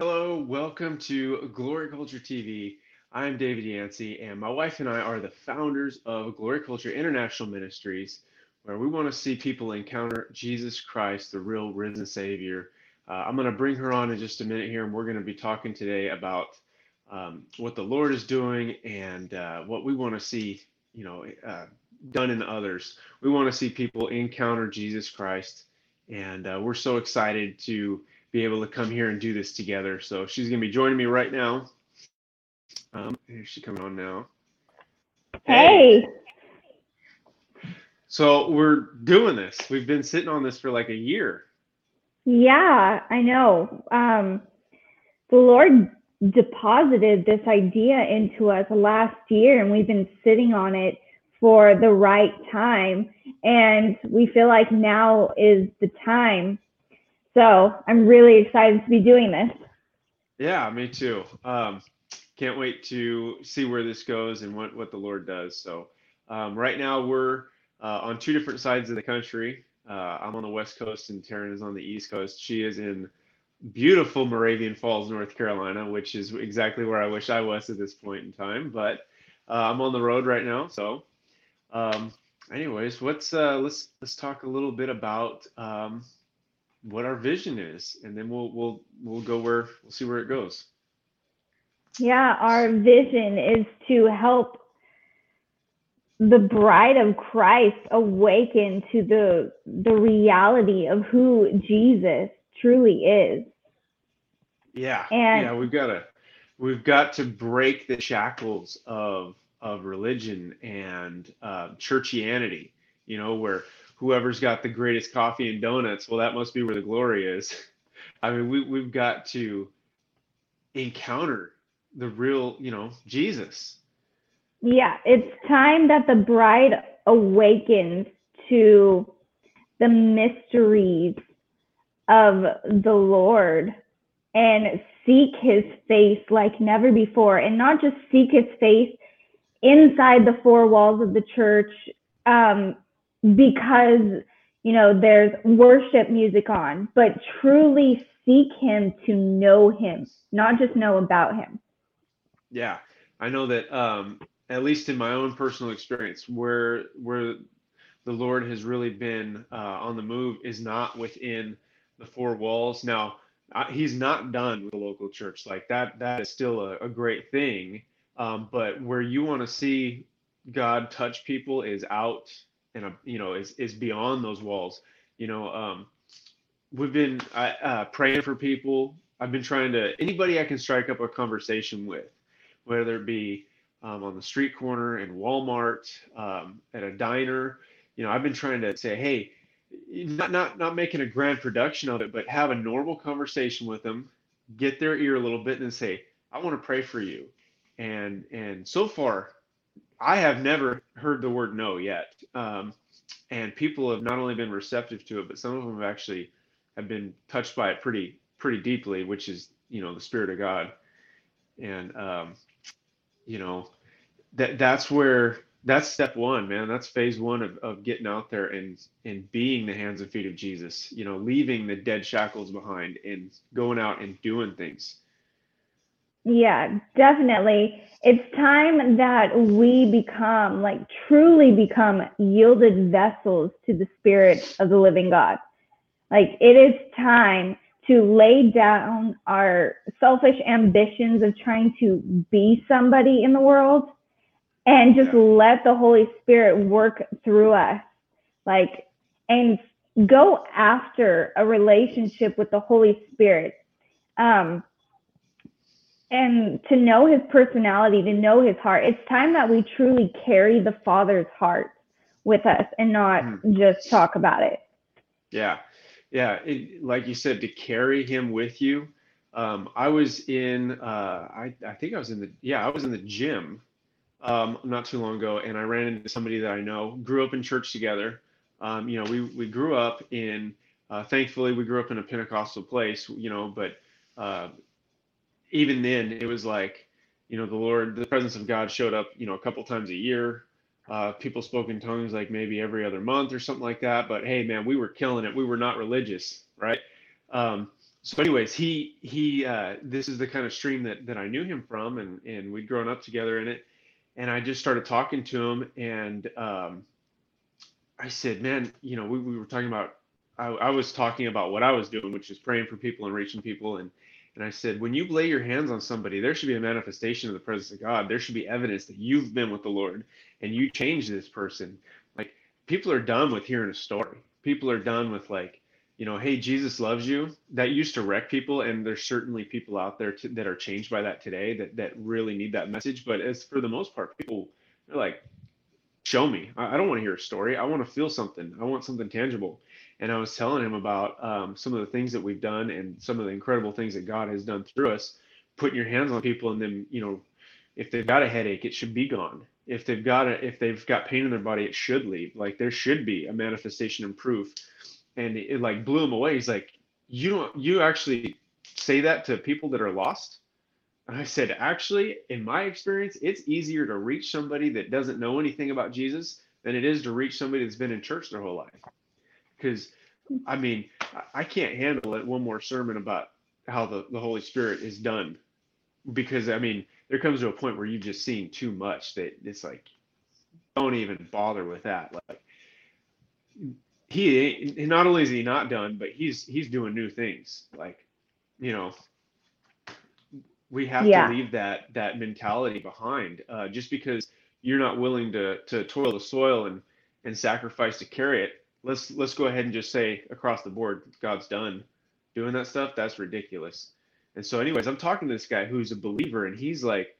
Hello, welcome to Glory Culture TV. I'm David Yancey, and my wife and I are the founders of Glory Culture International Ministries, where we want to see people encounter Jesus Christ, the real risen Savior. Uh, I'm going to bring her on in just a minute here, and we're going to be talking today about um, what the Lord is doing and uh, what we want to see, you know, uh, done in others. We want to see people encounter Jesus Christ, and uh, we're so excited to be able to come here and do this together. So she's going to be joining me right now. Um, here's she coming on now. Hey. So we're doing this. We've been sitting on this for like a year. Yeah, I know. Um, the Lord deposited this idea into us last year, and we've been sitting on it for the right time. And we feel like now is the time. So I'm really excited to be doing this. Yeah, me too. Um, can't wait to see where this goes and what, what the Lord does. So um, right now we're uh, on two different sides of the country. Uh, I'm on the West Coast and Taryn is on the East Coast. She is in beautiful Moravian Falls, North Carolina, which is exactly where I wish I was at this point in time. But uh, I'm on the road right now. So, um, anyways, let's uh, let's let's talk a little bit about um, what our vision is, and then we'll we'll we'll go where we'll see where it goes. Yeah, our vision is to help the bride of Christ awaken to the the reality of who Jesus truly is. Yeah. And yeah, we've got to we've got to break the shackles of of religion and uh, churchianity. You know, where whoever's got the greatest coffee and donuts, well, that must be where the glory is. I mean, we we've got to encounter the real, you know, Jesus. Yeah, it's time that the bride awakens to the mysteries of the Lord and seek his face like never before. And not just seek his face inside the four walls of the church um, because, you know, there's worship music on, but truly seek him to know him, not just know about him. Yeah, I know that um, at least in my own personal experience, where where the Lord has really been uh, on the move is not within the four walls. Now, uh, He's not done with the local church like that. That is still a, a great thing. Um, but where you want to see God touch people is out and you know is is beyond those walls. You know, um, we've been uh, praying for people. I've been trying to anybody I can strike up a conversation with whether it be um, on the street corner in Walmart, um, at a diner. You know, I've been trying to say, hey, not not not making a grand production of it, but have a normal conversation with them, get their ear a little bit, and say, I want to pray for you. And and so far, I have never heard the word no yet. Um, and people have not only been receptive to it, but some of them have actually have been touched by it pretty pretty deeply, which is you know the spirit of God. And um, you know, that that's where that's step one, man. That's phase one of, of getting out there and and being the hands and feet of Jesus. You know, leaving the dead shackles behind and going out and doing things. Yeah, definitely. It's time that we become like truly become yielded vessels to the spirit of the living God. Like it is time to lay down our selfish ambitions of trying to be somebody in the world and just yeah. let the Holy Spirit work through us. Like, and go after a relationship with the Holy Spirit. Um, and to know his personality, to know his heart. It's time that we truly carry the Father's heart with us and not mm. just talk about it. Yeah yeah it, like you said to carry him with you um, i was in uh, I, I think i was in the yeah i was in the gym um, not too long ago and i ran into somebody that i know grew up in church together um, you know we, we grew up in uh, thankfully we grew up in a pentecostal place you know but uh, even then it was like you know the lord the presence of god showed up you know a couple times a year uh, people spoke in tongues like maybe every other month or something like that. But hey, man, we were killing it. We were not religious, right? Um, so anyways, he he uh, this is the kind of stream that that I knew him from, and and we'd grown up together in it, and I just started talking to him, and um, I said, man, you know, we, we were talking about, I, I was talking about what I was doing, which is praying for people and reaching people, and and I said, when you lay your hands on somebody, there should be a manifestation of the presence of God. There should be evidence that you've been with the Lord and you changed this person. Like people are done with hearing a story. People are done with like you know, hey, Jesus loves you. That used to wreck people, and there's certainly people out there to, that are changed by that today that that really need that message. But as for the most part, people they're like, show me. I, I don't want to hear a story. I want to feel something. I want something tangible. And I was telling him about um, some of the things that we've done and some of the incredible things that God has done through us. Putting your hands on people, and then you know, if they've got a headache, it should be gone. If they've got a, if they've got pain in their body, it should leave. Like there should be a manifestation and proof and it, it like blew him away. He's like, "You don't, you actually say that to people that are lost?" And I said, "Actually, in my experience, it's easier to reach somebody that doesn't know anything about Jesus than it is to reach somebody that's been in church their whole life." Because, I mean, I can't handle it. One more sermon about how the, the Holy Spirit is done, because I mean, there comes to a point where you've just seen too much that it's like, don't even bother with that. Like, he not only is he not done, but he's he's doing new things. Like, you know, we have yeah. to leave that that mentality behind. Uh, just because you're not willing to to toil the soil and and sacrifice to carry it, let's let's go ahead and just say across the board, God's done doing that stuff. That's ridiculous. And so, anyways, I'm talking to this guy who's a believer, and he's like,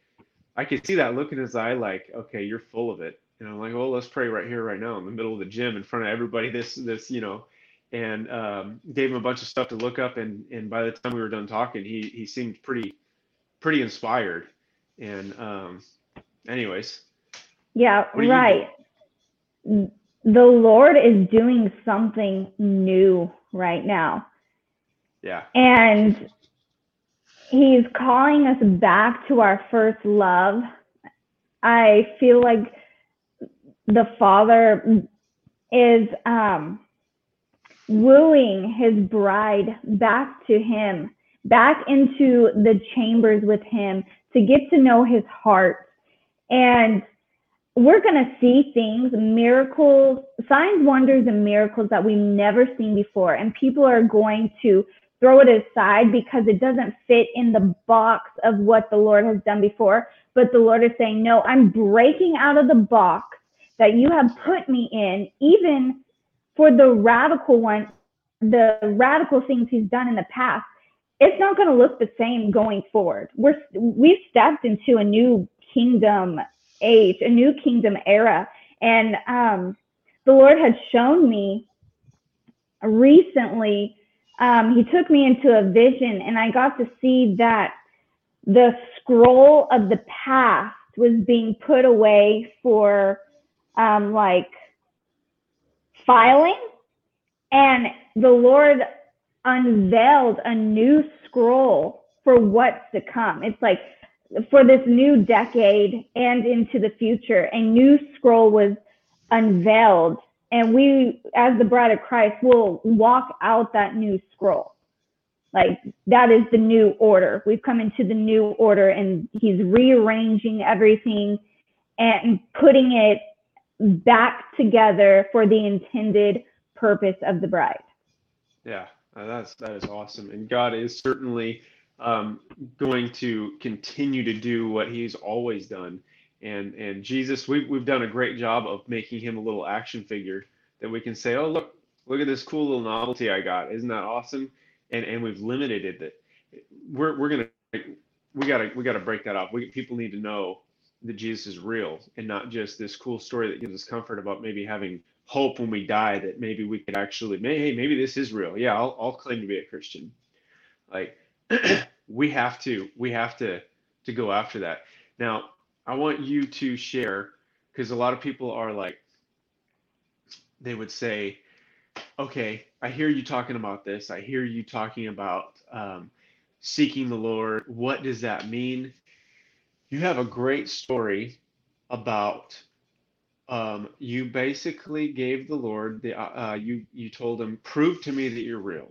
I can see that look in his eye, like, okay, you're full of it and I'm like, well, let's pray right here, right now, in the middle of the gym, in front of everybody. This, this, you know, and um, gave him a bunch of stuff to look up. And and by the time we were done talking, he he seemed pretty, pretty inspired. And um, anyways. Yeah. Right. The Lord is doing something new right now. Yeah. And He's calling us back to our first love. I feel like the father is um, wooing his bride back to him, back into the chambers with him to get to know his heart. And we're going to see things, miracles, signs, wonders, and miracles that we've never seen before. And people are going to throw it aside because it doesn't fit in the box of what the Lord has done before. But the Lord is saying, No, I'm breaking out of the box that you have put me in, even for the radical one, the radical things he's done in the past, it's not going to look the same going forward. We're we've stepped into a new kingdom age, a new kingdom era, and um, the Lord had shown me recently. Um, he took me into a vision, and I got to see that the scroll of the past was being put away for um, like filing, and the Lord unveiled a new scroll for what's to come. It's like for this new decade and into the future, a new scroll was unveiled, and we, as the bride of Christ, will walk out that new scroll. Like that is the new order. We've come into the new order, and He's rearranging everything and putting it back together for the intended purpose of the bride. Yeah, uh, that's that is awesome, and God is certainly um, going to continue to do what He's always done. And and Jesus, we've we've done a great job of making him a little action figure that we can say, oh look, look at this cool little novelty I got. Isn't that awesome? And and we've limited it. That we're we're gonna we gotta we gotta break that off. We people need to know that Jesus is real and not just this cool story that gives us comfort about maybe having hope when we die that maybe we could actually, hey, maybe this is real. Yeah, I'll, I'll claim to be a Christian. Like we have to, we have to, to go after that. Now, I want you to share because a lot of people are like, they would say, okay, I hear you talking about this. I hear you talking about um, seeking the Lord. What does that mean? you have a great story about um, you basically gave the Lord the uh, uh, you you told him prove to me that you're real,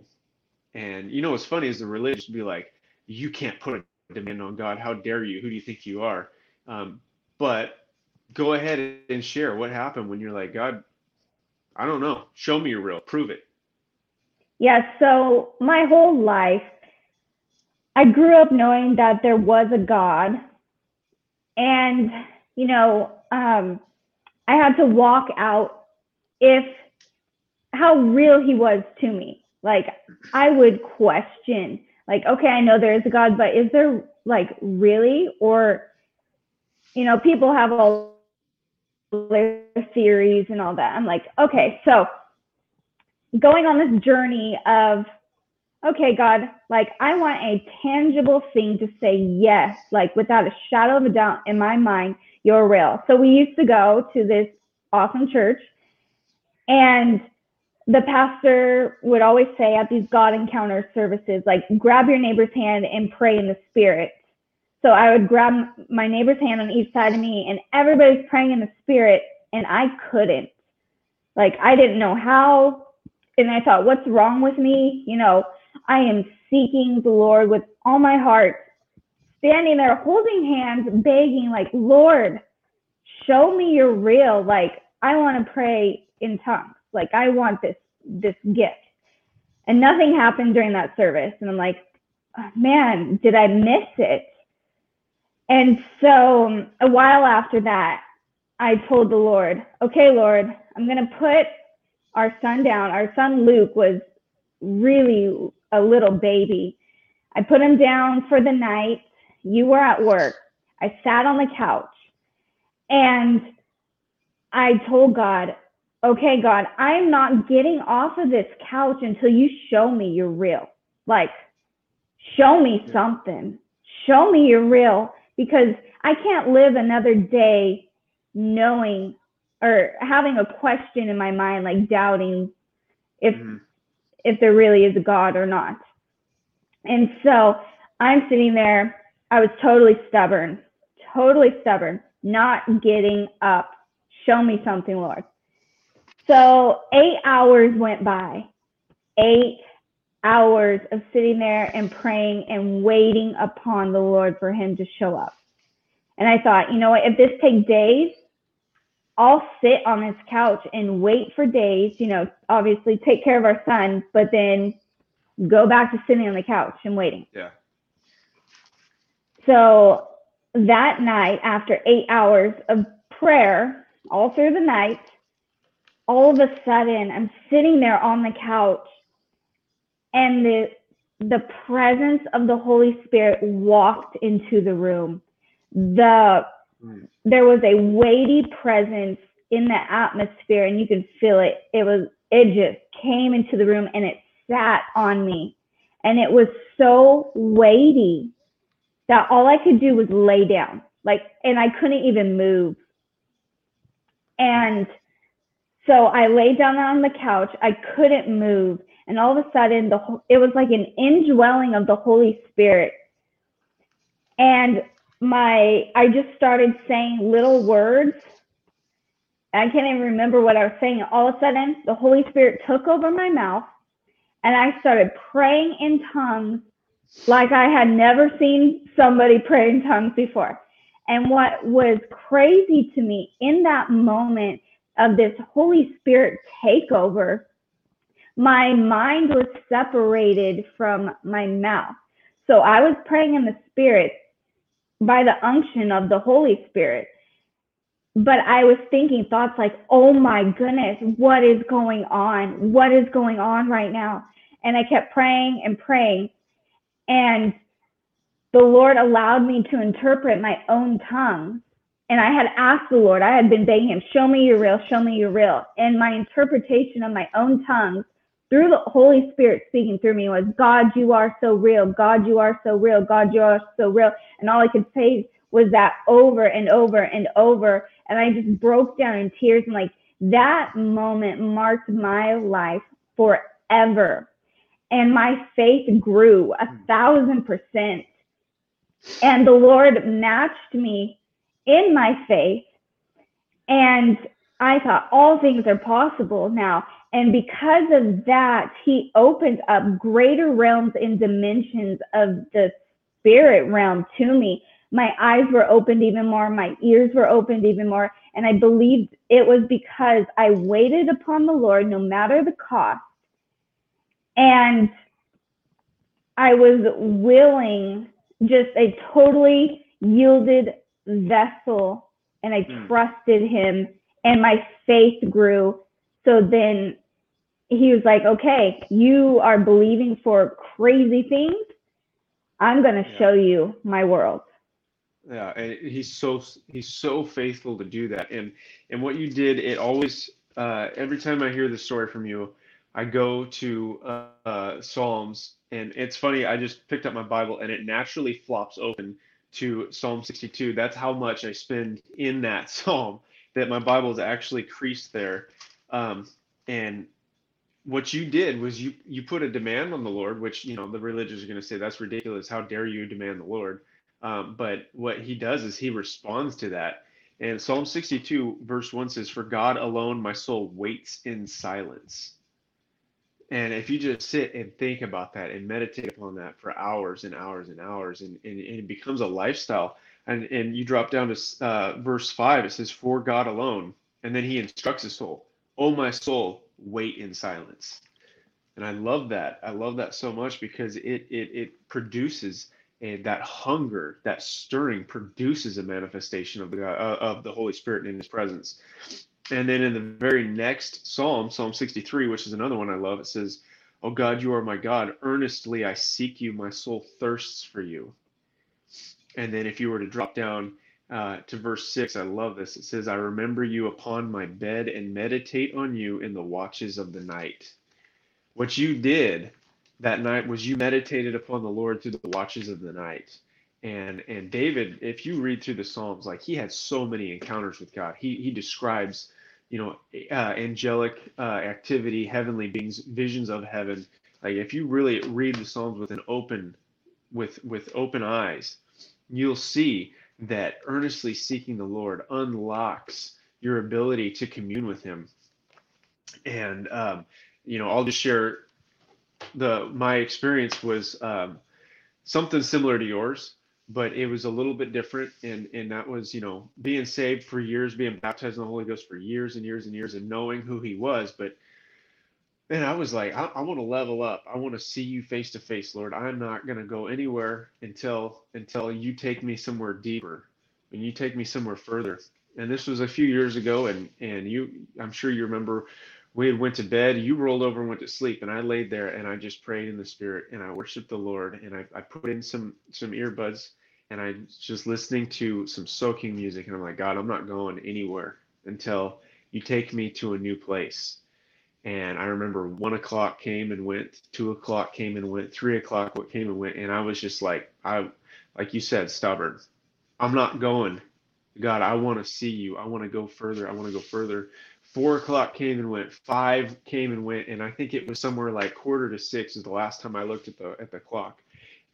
And you know what's funny is the religious be like, you can't put a demand on God. How dare you? Who do you think you are? Um, but go ahead and share what happened when you're like, God, I don't know. Show me you're real. Prove it. Yeah. So my whole life, I grew up knowing that there was a God. And, you know, um, I had to walk out if how real he was to me. Like I would question, like, okay, I know there is a God, but is there like really? Or, you know, people have all their theories and all that. I'm like, okay, so going on this journey of, okay, God, like I want a tangible thing to say yes, like without a shadow of a doubt in my mind, you're real. So we used to go to this awesome church and the pastor would always say at these God encounter services, like, grab your neighbor's hand and pray in the spirit. So I would grab my neighbor's hand on each side of me, and everybody's praying in the spirit, and I couldn't. Like, I didn't know how. And I thought, what's wrong with me? You know, I am seeking the Lord with all my heart, standing there holding hands, begging, like, Lord, show me you're real. Like, I want to pray in tongues. Like I want this this gift. And nothing happened during that service. And I'm like, oh, man, did I miss it? And so um, a while after that, I told the Lord, okay, Lord, I'm going to put our son down. Our son Luke was really a little baby. I put him down for the night. You were at work. I sat on the couch and I told God, okay, God, I'm not getting off of this couch until you show me you're real. Like, show me something. Show me you're real because I can't live another day knowing or having a question in my mind, like doubting if mm-hmm. if there really is a God or not. And so I'm sitting there. I was totally stubborn, totally stubborn, not getting up. Show me something, Lord. So eight hours went by. Eight hours of sitting there and praying and waiting upon the Lord for him to show up. And I thought, you know what, if this takes days, I'll sit on this couch and wait for days, you know, obviously take care of our son, but then go back to sitting on the couch and waiting. Yeah. So that night, after eight hours of prayer all through the night, all of a sudden I'm sitting there on the couch and the the presence of the Holy Spirit walked into the room. The mm. there was a weighty presence in the atmosphere and you could feel it. It was it just came into the room and it sat on me. And it was so weighty that all I could do was lay down. Like and I couldn't even move. And so I laid down on the couch. I couldn't move. And all of a sudden, the it was like an indwelling of the Holy Spirit. And my I just started saying little words. I can't even remember what I was saying. All of a sudden, the Holy Spirit took over my mouth, and I started praying in tongues like I had never seen somebody pray in tongues before. And what was crazy to me in that moment of this Holy Spirit takeover, my mind was separated from my mouth. So I was praying in the Spirit by the unction of the Holy Spirit. But I was thinking thoughts like, oh my goodness, what is going on? What is going on right now? And I kept praying and praying. And the Lord allowed me to interpret my own tongue and I had asked the Lord, I had been begging him, show me you're real, show me you're real. And my interpretation of my own tongues through the Holy Spirit speaking through me was, God, you are so real. God, you are so real. God, you are so real. And all I could say was that over and over and over. And I just broke down in tears. And like that moment marked my life forever. And my faith grew a thousand percent. And the Lord matched me in my faith. And I thought all things are possible now. And because of that, he opened up greater realms and dimensions of the spirit realm to me. My eyes were opened even more, my ears were opened even more. And I believed it was because I waited upon the Lord no matter the cost. And I was willing, just a totally yielded vessel, and I mm. trusted him, and my faith grew. So then he was like, okay, you are believing for crazy things. I'm going to yeah. show you my world. Yeah, and he's so he's so faithful to do that. And and what you did, it always uh, every time I hear the story from you, I go to uh, uh, Psalms, and it's funny. I just picked up my Bible, and it naturally flops open to Psalm 62. That's how much I spend in that psalm. That my Bible is actually creased there. Um, and what you did was you you put a demand on the Lord, which you know the religious are going to say that's ridiculous. How dare you demand the Lord? Um, but what he does is he responds to that. And Psalm 62 verse one says, "For God alone my soul waits in silence." And if you just sit and think about that and meditate upon that for hours and hours and hours, and, and, and it becomes a lifestyle. And, and you drop down to uh, verse 5, it says, For God alone. And then he instructs his soul, Oh, my soul, wait in silence. And I love that. I love that so much because it, it, it produces that hunger, that stirring produces a manifestation of the, uh, of the Holy Spirit in his presence. And then in the very next psalm, Psalm 63, which is another one I love, it says, Oh God, you are my God. Earnestly I seek you. My soul thirsts for you. And then if you were to drop down uh, to verse 6, I love this. It says, I remember you upon my bed and meditate on you in the watches of the night. What you did that night was you meditated upon the Lord through the watches of the night and and David, if you read through the Psalms, like he had so many encounters with God. He he describes you know, uh, angelic uh, activity, heavenly beings, visions of heaven. Like if you really read the Psalms with an open, with with open eyes, you'll see that earnestly seeking the Lord unlocks your ability to commune with Him. And um, you know, I'll just share the my experience was um, something similar to yours but it was a little bit different and and that was you know being saved for years being baptized in the holy ghost for years and years and years and knowing who he was but then i was like i, I want to level up. I want to see you face to face lord. I'm not going to go anywhere until until you take me somewhere deeper and you take me somewhere further. And this was a few years ago and and you i'm sure you remember we had went to bed you rolled over and went to sleep and i laid there and i just prayed in the spirit and i worshiped the lord and i, I put in some some earbuds and I'm just listening to some soaking music, and I'm like, God, I'm not going anywhere until you take me to a new place. And I remember one o'clock came and went, two o'clock came and went, three o'clock what came and went, and I was just like, I, like you said, stubborn. I'm not going. God, I want to see you. I want to go further. I want to go further. Four o'clock came and went. Five came and went, and I think it was somewhere like quarter to six is the last time I looked at the at the clock.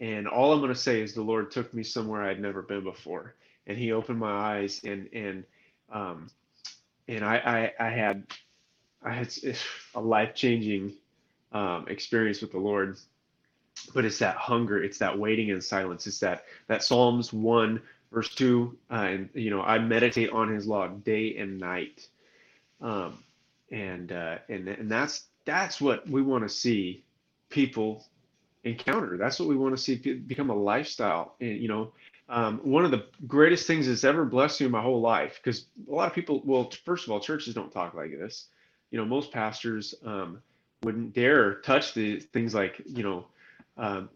And all I'm going to say is the Lord took me somewhere I'd never been before, and He opened my eyes, and and um, and I, I I had I had a life changing um, experience with the Lord. But it's that hunger, it's that waiting in silence, it's that that Psalms one verse two, uh, and you know I meditate on His law day and night, um, and uh, and and that's that's what we want to see people encounter. That's what we want to see become a lifestyle. And you know, um, one of the greatest things that's ever blessed me in my whole life, because a lot of people, well, first of all, churches don't talk like this. You know, most pastors um, wouldn't dare touch the things like you know, um,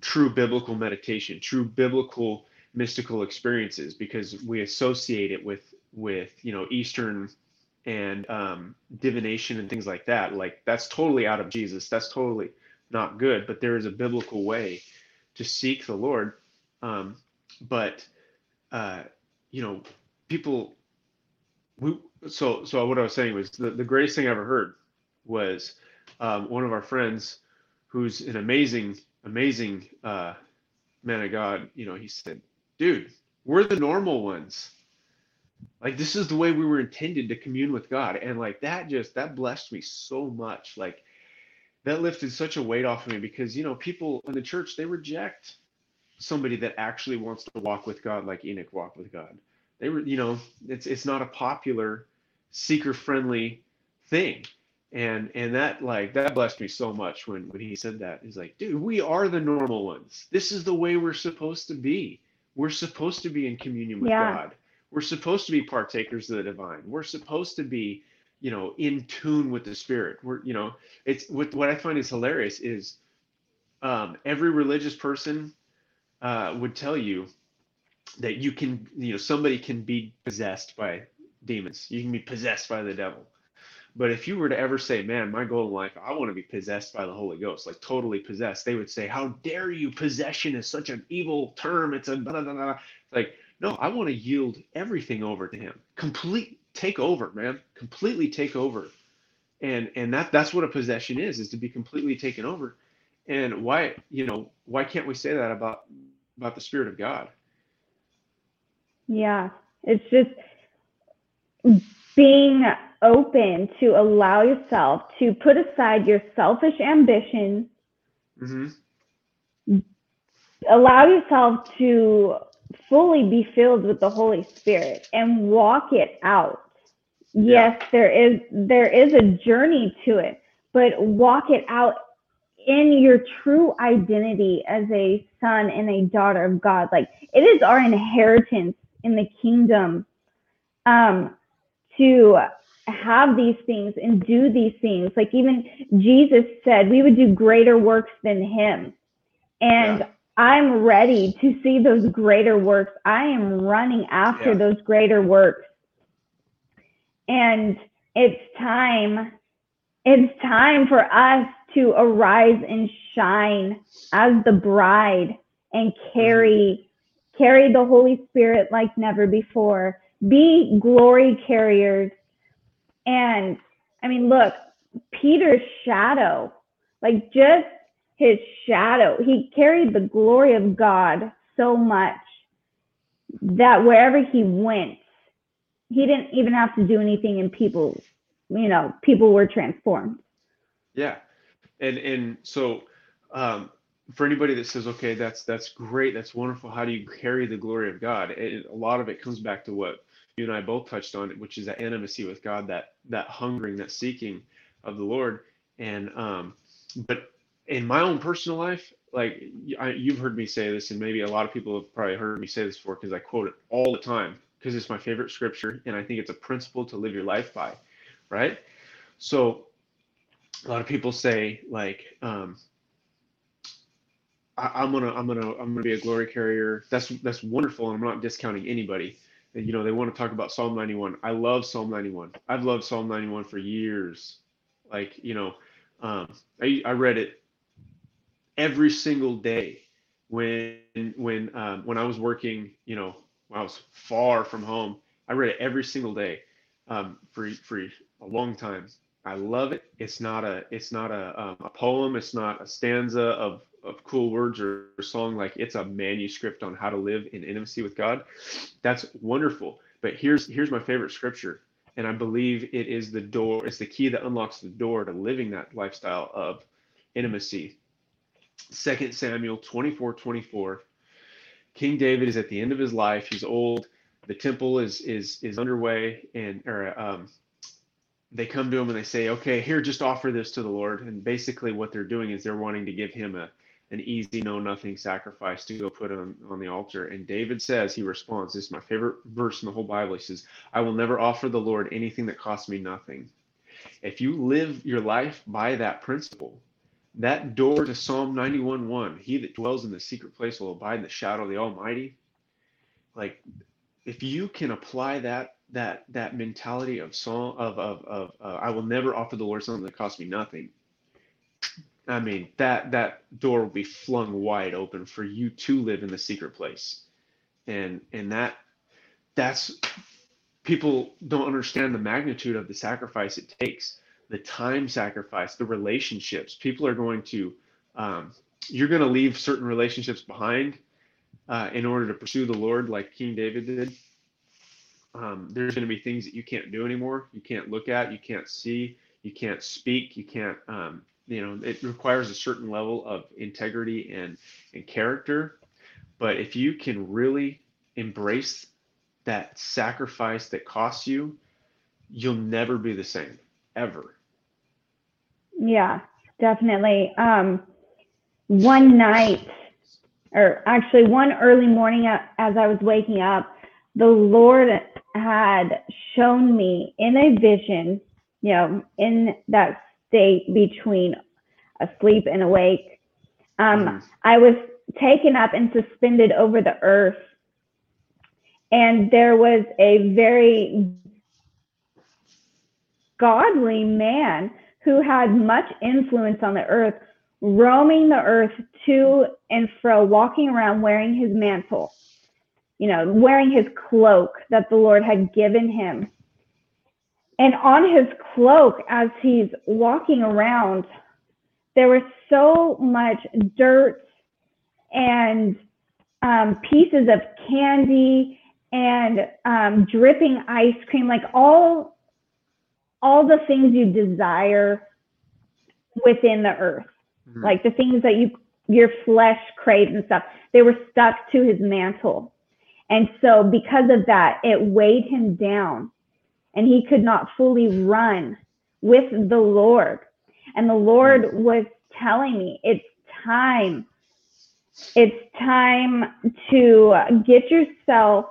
true biblical meditation, true biblical mystical experiences, because we associate it with with you know Eastern and um, divination and things like that. Like that's totally out of Jesus. That's totally not good, but there is a biblical way to seek the Lord. Um, but uh, you know, people. We, so so what I was saying was the, the greatest thing I ever heard was um, one of our friends who's an amazing amazing uh, man of God. You know, he said, "Dude, we're the normal ones." like this is the way we were intended to commune with God. And like that just that blessed me so much. Like that lifted such a weight off of me because you know people in the church they reject somebody that actually wants to walk with God like Enoch walked with God. They were, you know, it's it's not a popular seeker friendly thing. And and that like that blessed me so much when when he said that. He's like, dude, we are the normal ones. This is the way we're supposed to be. We're supposed to be in communion with yeah. God. We're supposed to be partakers of the divine. We're supposed to be, you know, in tune with the spirit. We're, you know, it's what what I find is hilarious is um, every religious person uh, would tell you that you can, you know, somebody can be possessed by demons. You can be possessed by the devil. But if you were to ever say, man, my goal in life, I want to be possessed by the Holy Ghost, like totally possessed, they would say, how dare you? Possession is such an evil term. It's a blah, blah, blah. like, no, I want to yield everything over to him. Complete take over, man. Completely take over. And and that that's what a possession is, is to be completely taken over. And why, you know, why can't we say that about about the Spirit of God? Yeah. It's just being open to allow yourself to put aside your selfish ambition, mm-hmm. allow yourself to fully be filled with the Holy Spirit and walk it out. Yes, there is there is a journey to it, but walk it out in your true identity as a son and a daughter of God. Like it is our inheritance in the kingdom um, to have these things and do these things. Like even Jesus said, we would do greater works than him. And yeah. I'm ready to see those greater works. I am running after yeah. those greater works. And it's time, it's time for us to arise and shine as the bride and carry carry the Holy Spirit like never before. Be glory carriers. And I mean, look, Peter's shadow, like just his shadow. He carried the glory of God so much that wherever he went, he didn't even have to do anything and people, you know, people were transformed. Yeah. And and so um for anybody that says, okay, that's that's great, that's wonderful. How do you carry the glory of God? a lot of it comes back to what you and I both touched on, which is that intimacy with God, that that hungering, that seeking of the Lord. And um, but in my own personal life, like I, you've heard me say this, and maybe a lot of people have probably heard me say this before because I quote it all the time because it's my favorite scripture, and I think it's a principle to live your life by, right? So a lot of people say like, um, I, am gonna, I'm gonna, I'm gonna be a glory carrier. That's that's wonderful, and I'm not discounting anybody. And, you know, they want to talk about Psalm 91. I love Psalm 91. I've loved Psalm 91 for years. Like, you know, um, I, I read it every single day when when um, when I was working, you know, when I was far from home. I read it every single day um, for for a long time. I love it. It's not a it's not a um, a poem. It's not a stanza of of cool words or, or song. Like it's a manuscript on how to live in intimacy with God. That's wonderful. But here's here's my favorite scripture, and I believe it is the door. It's the key that unlocks the door to living that lifestyle of intimacy Second Samuel 24 24. King David is at the end of his life. He's old. The temple is is is underway, and or um, they come to him and they say, "Okay, here, just offer this to the Lord." And basically, what they're doing is they're wanting to give him a an easy, no nothing sacrifice to go put on on the altar. And David says, he responds. This is my favorite verse in the whole Bible. He says, "I will never offer the Lord anything that costs me nothing." If you live your life by that principle, that door to Psalm 91 1, he that dwells in the secret place will abide in the shadow of the Almighty. Like, if you can apply that that that mentality of song of of of uh, I will never offer the Lord something that costs me nothing. I mean that that door will be flung wide open for you to live in the secret place, and and that that's people don't understand the magnitude of the sacrifice it takes the time sacrifice, the relationships. People are going to, um, you're going to leave certain relationships behind uh, in order to pursue the Lord, like King David did. um, there's going to be things that you can't do anymore. You can't look at, you can't see, you can't speak, you can't, um, you know, it requires a certain level of integrity and, and character. But if you can really embrace that sacrifice that costs you, you'll never be the same ever. Yeah, definitely. Um, one night, or actually one early morning as I was waking up, the Lord had shown me in a vision, you know, in that state between asleep and awake. Um, mm-hmm. I was taken up and suspended over the earth. And there was a very godly man who had much influence on the earth, roaming the earth to and fro, walking around wearing his mantle, you know, wearing his cloak that the Lord had given him. And on his cloak, as he's walking around, there was so much dirt and um, pieces of candy and um, dripping ice cream, like all all the things you desire within the earth, mm-hmm. like the things that you your flesh craves and stuff. They were stuck to his mantle. And so because of that, it weighed him down and he could not fully run with the Lord. And the Lord mm-hmm. was telling me, it's time. It's time to get yourself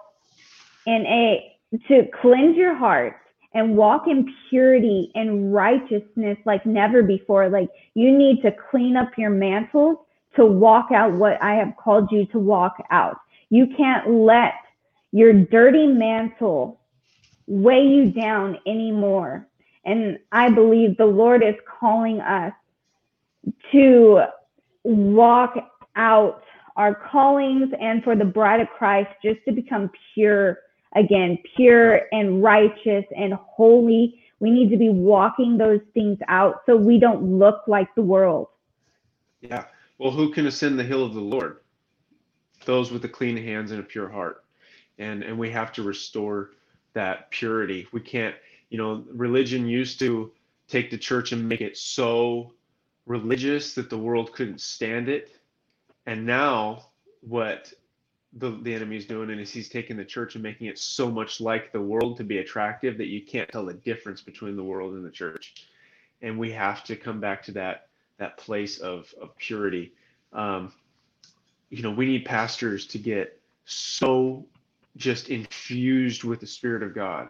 in a, to cleanse your heart and walk in purity and righteousness like never before. Like you need to clean up your mantles to walk out what I have called you to walk out. You can't let your dirty mantle weigh you down anymore. And I believe the Lord is calling us to walk out our callings and for the bride of Christ just to become pure again, pure and righteous and holy. We need to be walking those things out so we don't look like the world. Yeah. Well, who can ascend the hill of the Lord? Those with the clean hands and a pure heart. And and we have to restore that purity. We can't, you know, religion used to take the church and make it so religious that the world couldn't stand it. And now what the, the enemy is doing and is he's taking the church and making it so much like the world to be attractive that you can't tell the difference between the world and the church. And we have to come back to that that place of, of purity. Um, you know we need pastors to get so just infused with the spirit of god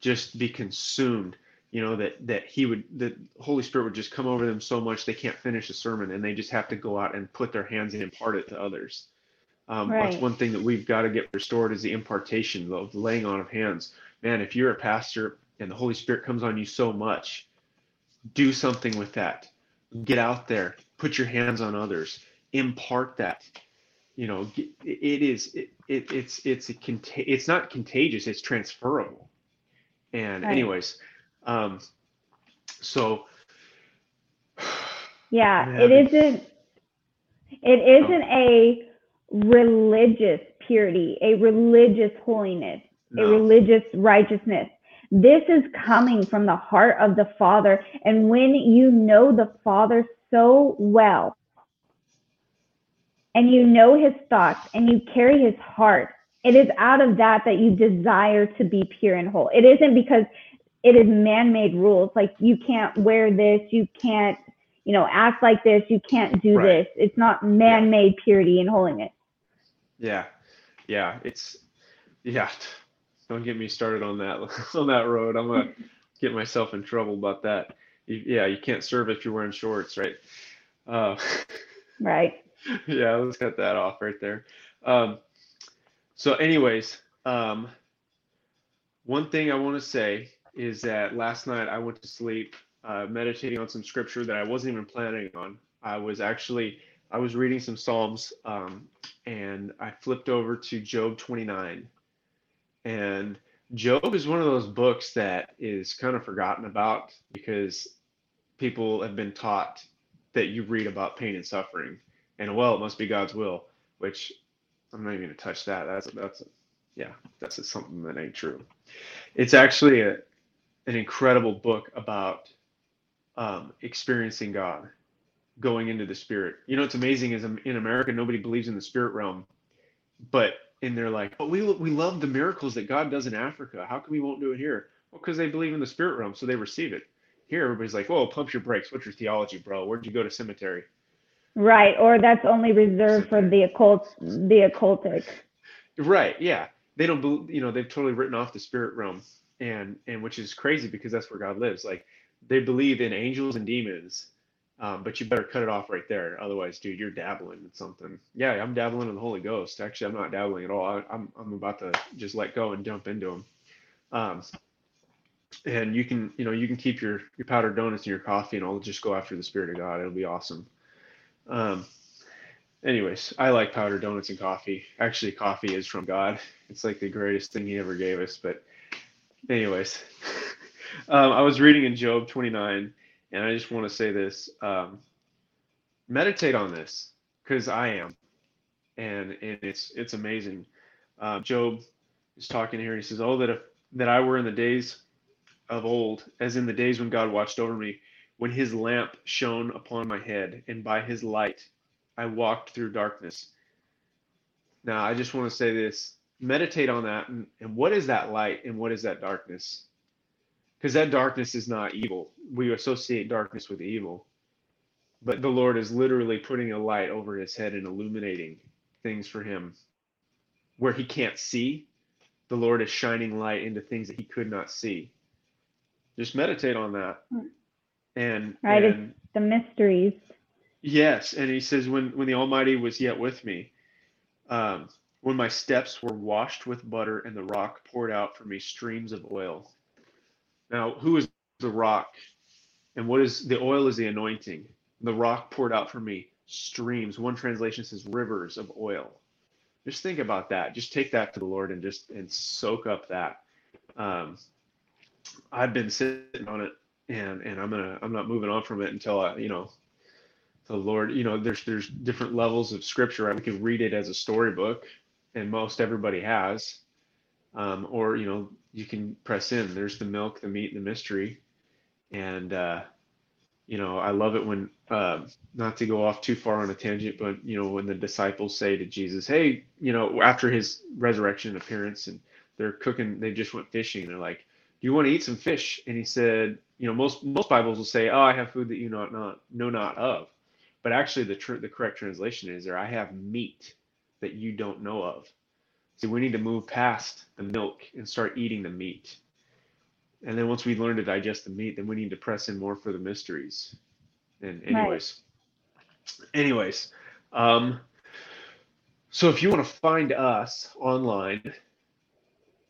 just be consumed you know that that he would the holy spirit would just come over them so much they can't finish a sermon and they just have to go out and put their hands and impart it to others um, right. That's one thing that we've got to get restored is the impartation, the laying on of hands. Man, if you're a pastor and the Holy Spirit comes on you so much, do something with that. Get out there, put your hands on others, impart that. You know, it is it, it it's it's a it's not contagious. It's transferable. And right. anyways, um, so yeah, it isn't. It isn't oh. a religious purity, a religious holiness, no. a religious righteousness. This is coming from the heart of the Father. And when you know the Father so well, and you know his thoughts and you carry his heart, it is out of that that you desire to be pure and whole. It isn't because it is man made rules. Like you can't wear this, you can't, you know, act like this, you can't do right. this. It's not man made purity and holiness. Yeah, yeah, it's yeah. Don't get me started on that on that road. I'm gonna get myself in trouble about that. You, yeah, you can't serve if you're wearing shorts, right? Uh, right. Yeah, let's cut that off right there. Um, so, anyways, um, one thing I want to say is that last night I went to sleep uh, meditating on some scripture that I wasn't even planning on. I was actually I was reading some Psalms um, and I flipped over to Job 29. And Job is one of those books that is kind of forgotten about because people have been taught that you read about pain and suffering and well it must be God's will which I'm not even going to touch that that's that's yeah, that's something that ain't true. It's actually a, an incredible book about um, experiencing God, going into the spirit. You know, it's amazing is um, in America, nobody believes in the spirit realm, but and they're like, oh, we we love the miracles that God does in Africa. How come we won't do it here? Well, because they believe in the spirit realm, so they receive it. Here, everybody's like, whoa, pump your brakes. What's your theology, bro? Where'd you go to cemetery? Right, or that's only reserved for the occult, the occultic. Right. Yeah. They don't. believe. You know, they've totally written off the spirit realm, and and which is crazy because that's where God lives. Like they believe in angels and demons, um, but you better cut it off right there. Otherwise, dude, you're dabbling in something. Yeah, I'm dabbling in the Holy Ghost. Actually, I'm not dabbling at all. I, am I'm, I'm about to just let go and jump into them. Um, and you can, you know, you can keep your your powdered donuts and your coffee, and I'll just go after the Spirit of God. It'll be awesome. Um, anyways, I like powdered donuts and coffee. Actually, coffee is from God. It's like the greatest thing He ever gave us. But, anyways, um, I was reading in Job 29 and I just want to say this um, meditate on this because I am. And, and it's it's amazing. Uh, Job is talking here. He says, "Oh, that if that I were in the days of old, as in the days when God watched over me, when His lamp shone upon my head, and by His light I walked through darkness." Now, I just want to say this: meditate on that, and, and what is that light, and what is that darkness? Because that darkness is not evil. We associate darkness with evil. But the Lord is literally putting a light over his head and illuminating things for him where he can't see. The Lord is shining light into things that he could not see. Just meditate on that. And, right, and the mysteries. Yes, and he says, when when the Almighty was yet with me, um, when my steps were washed with butter and the rock poured out for me streams of oil. Now, who is the rock? And what is the oil is the anointing. The rock poured out for me streams. One translation says rivers of oil. Just think about that. Just take that to the Lord and just and soak up that. Um, I've been sitting on it and and I'm gonna I'm not moving on from it until I you know the Lord you know there's there's different levels of scripture. I can read it as a storybook, and most everybody has, um, or you know you can press in. There's the milk, the meat, the mystery. And, uh, you know, I love it when, uh, not to go off too far on a tangent, but, you know, when the disciples say to Jesus, hey, you know, after his resurrection appearance and they're cooking, they just went fishing. They're like, do you want to eat some fish? And he said, you know, most, most Bibles will say, oh, I have food that you know not, know not of. But actually the, tr- the correct translation is there, I have meat that you don't know of. See, we need to move past the milk and start eating the meat. And then once we learn to digest the meat, then we need to press in more for the mysteries. And anyways, right. anyways, um, so if you want to find us online,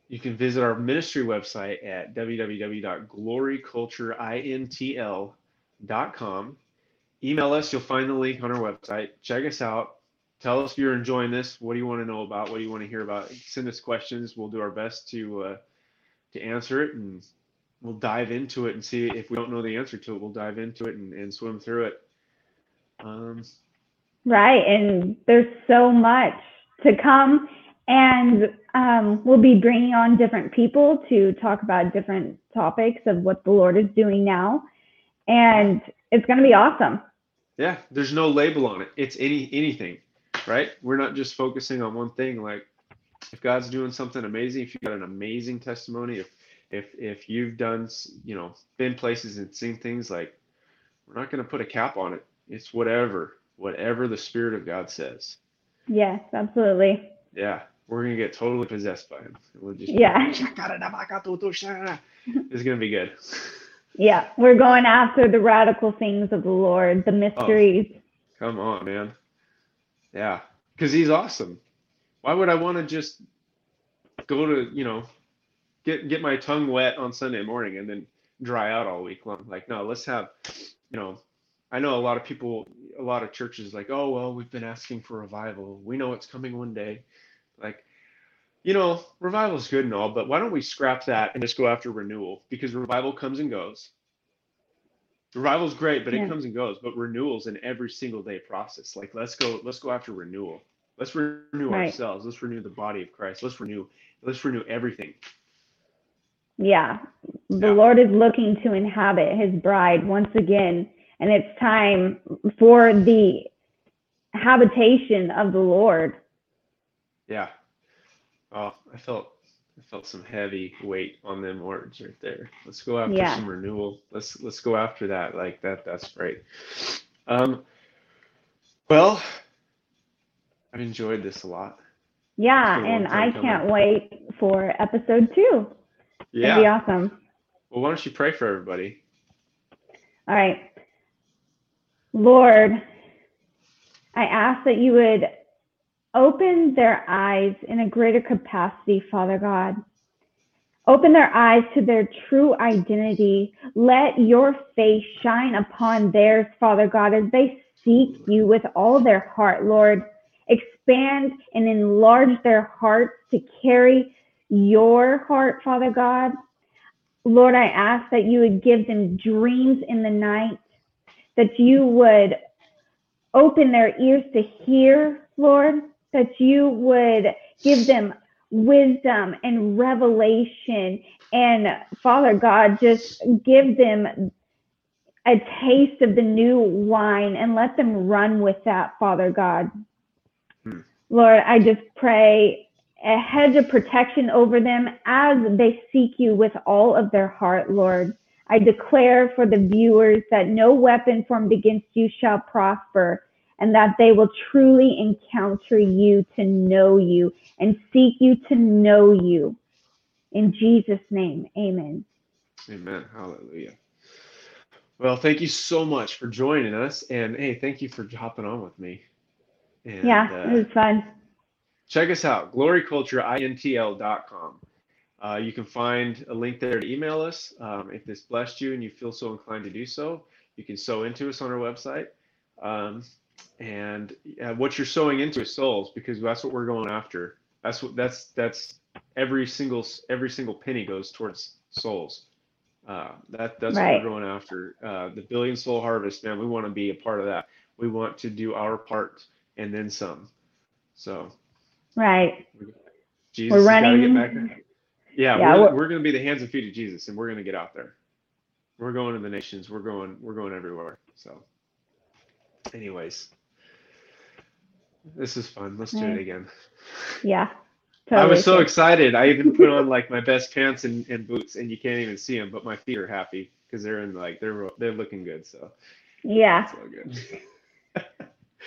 you can visit our ministry website at www.glorycultureintl.com. Email us, you'll find the link on our website. Check us out tell us if you're enjoying this. What do you want to know about? What do you want to hear about? Send us questions. We'll do our best to uh, to answer it, and we'll dive into it and see if we don't know the answer to it. We'll dive into it and, and swim through it. Um, right, and there's so much to come, and um, we'll be bringing on different people to talk about different topics of what the Lord is doing now, and it's going to be awesome. Yeah, there's no label on it. It's any anything right? We're not just focusing on one thing. Like if God's doing something amazing, if you've got an amazing testimony, if if if you've done you know been places and seen things like we're not going to put a cap on it. It's whatever whatever the Spirit of God says. Yes, absolutely. Yeah, we're gonna get totally possessed by Him. We'll just yeah. it's gonna be good. Yeah, we're going after the radical things of the Lord, the oh, mysteries. Oh, come on, man. Yeah, because he's awesome. Why would I want to just go to you know get get my tongue wet on Sunday morning and then dry out all week long? Like, no, let's have you know. I know a lot of people, a lot of churches, like, oh well, we've been asking for revival. We know it's coming one day. Like, you know, revival is good and all, but why don't we scrap that and just go after renewal? Because revival comes and goes. Revival is great, but yeah. it comes and goes. But renewal's an every single day process. Like let's go, let's go after renewal. Let's renew Right. ourselves. Let's renew the body of Christ. Let's renew. Let's renew everything. Yeah. The Yeah. Lord is looking to inhabit his bride once again. And it's time for the habitation of the Lord. Yeah. Oh, I felt felt some heavy weight on them words right there. Let's go after Yeah. some renewal. Let's let's go after that. Like that. That's great. Um. Well, I've enjoyed this a lot. Yeah. A And I can't wait for episode two. It'd be awesome. Well, why don't you pray for everybody? All right. Lord, I ask that you would open their eyes in a greater capacity, Father God. Open their eyes to their true identity. Let your face shine upon theirs, Father God, as they seek you with all their heart, Lord. Expand and enlarge their hearts to carry your heart, Father God. Lord, I ask that you would give them dreams in the night, that you would open their ears to hear, Lord, that you would give them wisdom and revelation. And Father God, just give them a taste of the new wine and let them run with that, Father God. Hmm. Lord, I just pray a hedge of protection over them as they seek you with all of their heart, Lord. I declare for the viewers that no weapon formed against you shall prosper, and that they will truly encounter you to know you and seek you to know you. In Jesus' name, amen. Amen. Hallelujah. Well, thank you so much for joining us, and hey, thank you for hopping on with me. And, yeah, uh, it was fun. check us out glorycultureintl.com uh, you can find a link there to email us um, if this blessed you and you feel so inclined to do so you can sow into us on our website um, and uh, what you're sowing into is souls because that's what we're going after that's what that's that's every single every single penny goes towards souls uh, that that's Right. what we're going after uh, the billion soul harvest man we want to be a part of that we want to do our part and then some so Right. Jesus We're gotta running. get back. Yeah, Yeah, we're, we're- we're going to be the hands and feet of Jesus, and we're going to get out there. We're going to the nations. We're going. We're going everywhere. So, anyways, this is fun. Let's do it again. Yeah. I was so excited. I even put on like my best pants and, and boots, and you can't even see them, but my feet are happy because they're in like they're they're looking good. So Yeah. all good.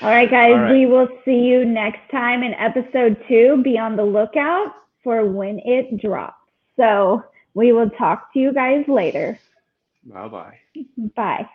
All right, guys, All right. we will see you next time in episode two. Be on the lookout for when it drops. So we will talk to you guys later. bye bye. Bye.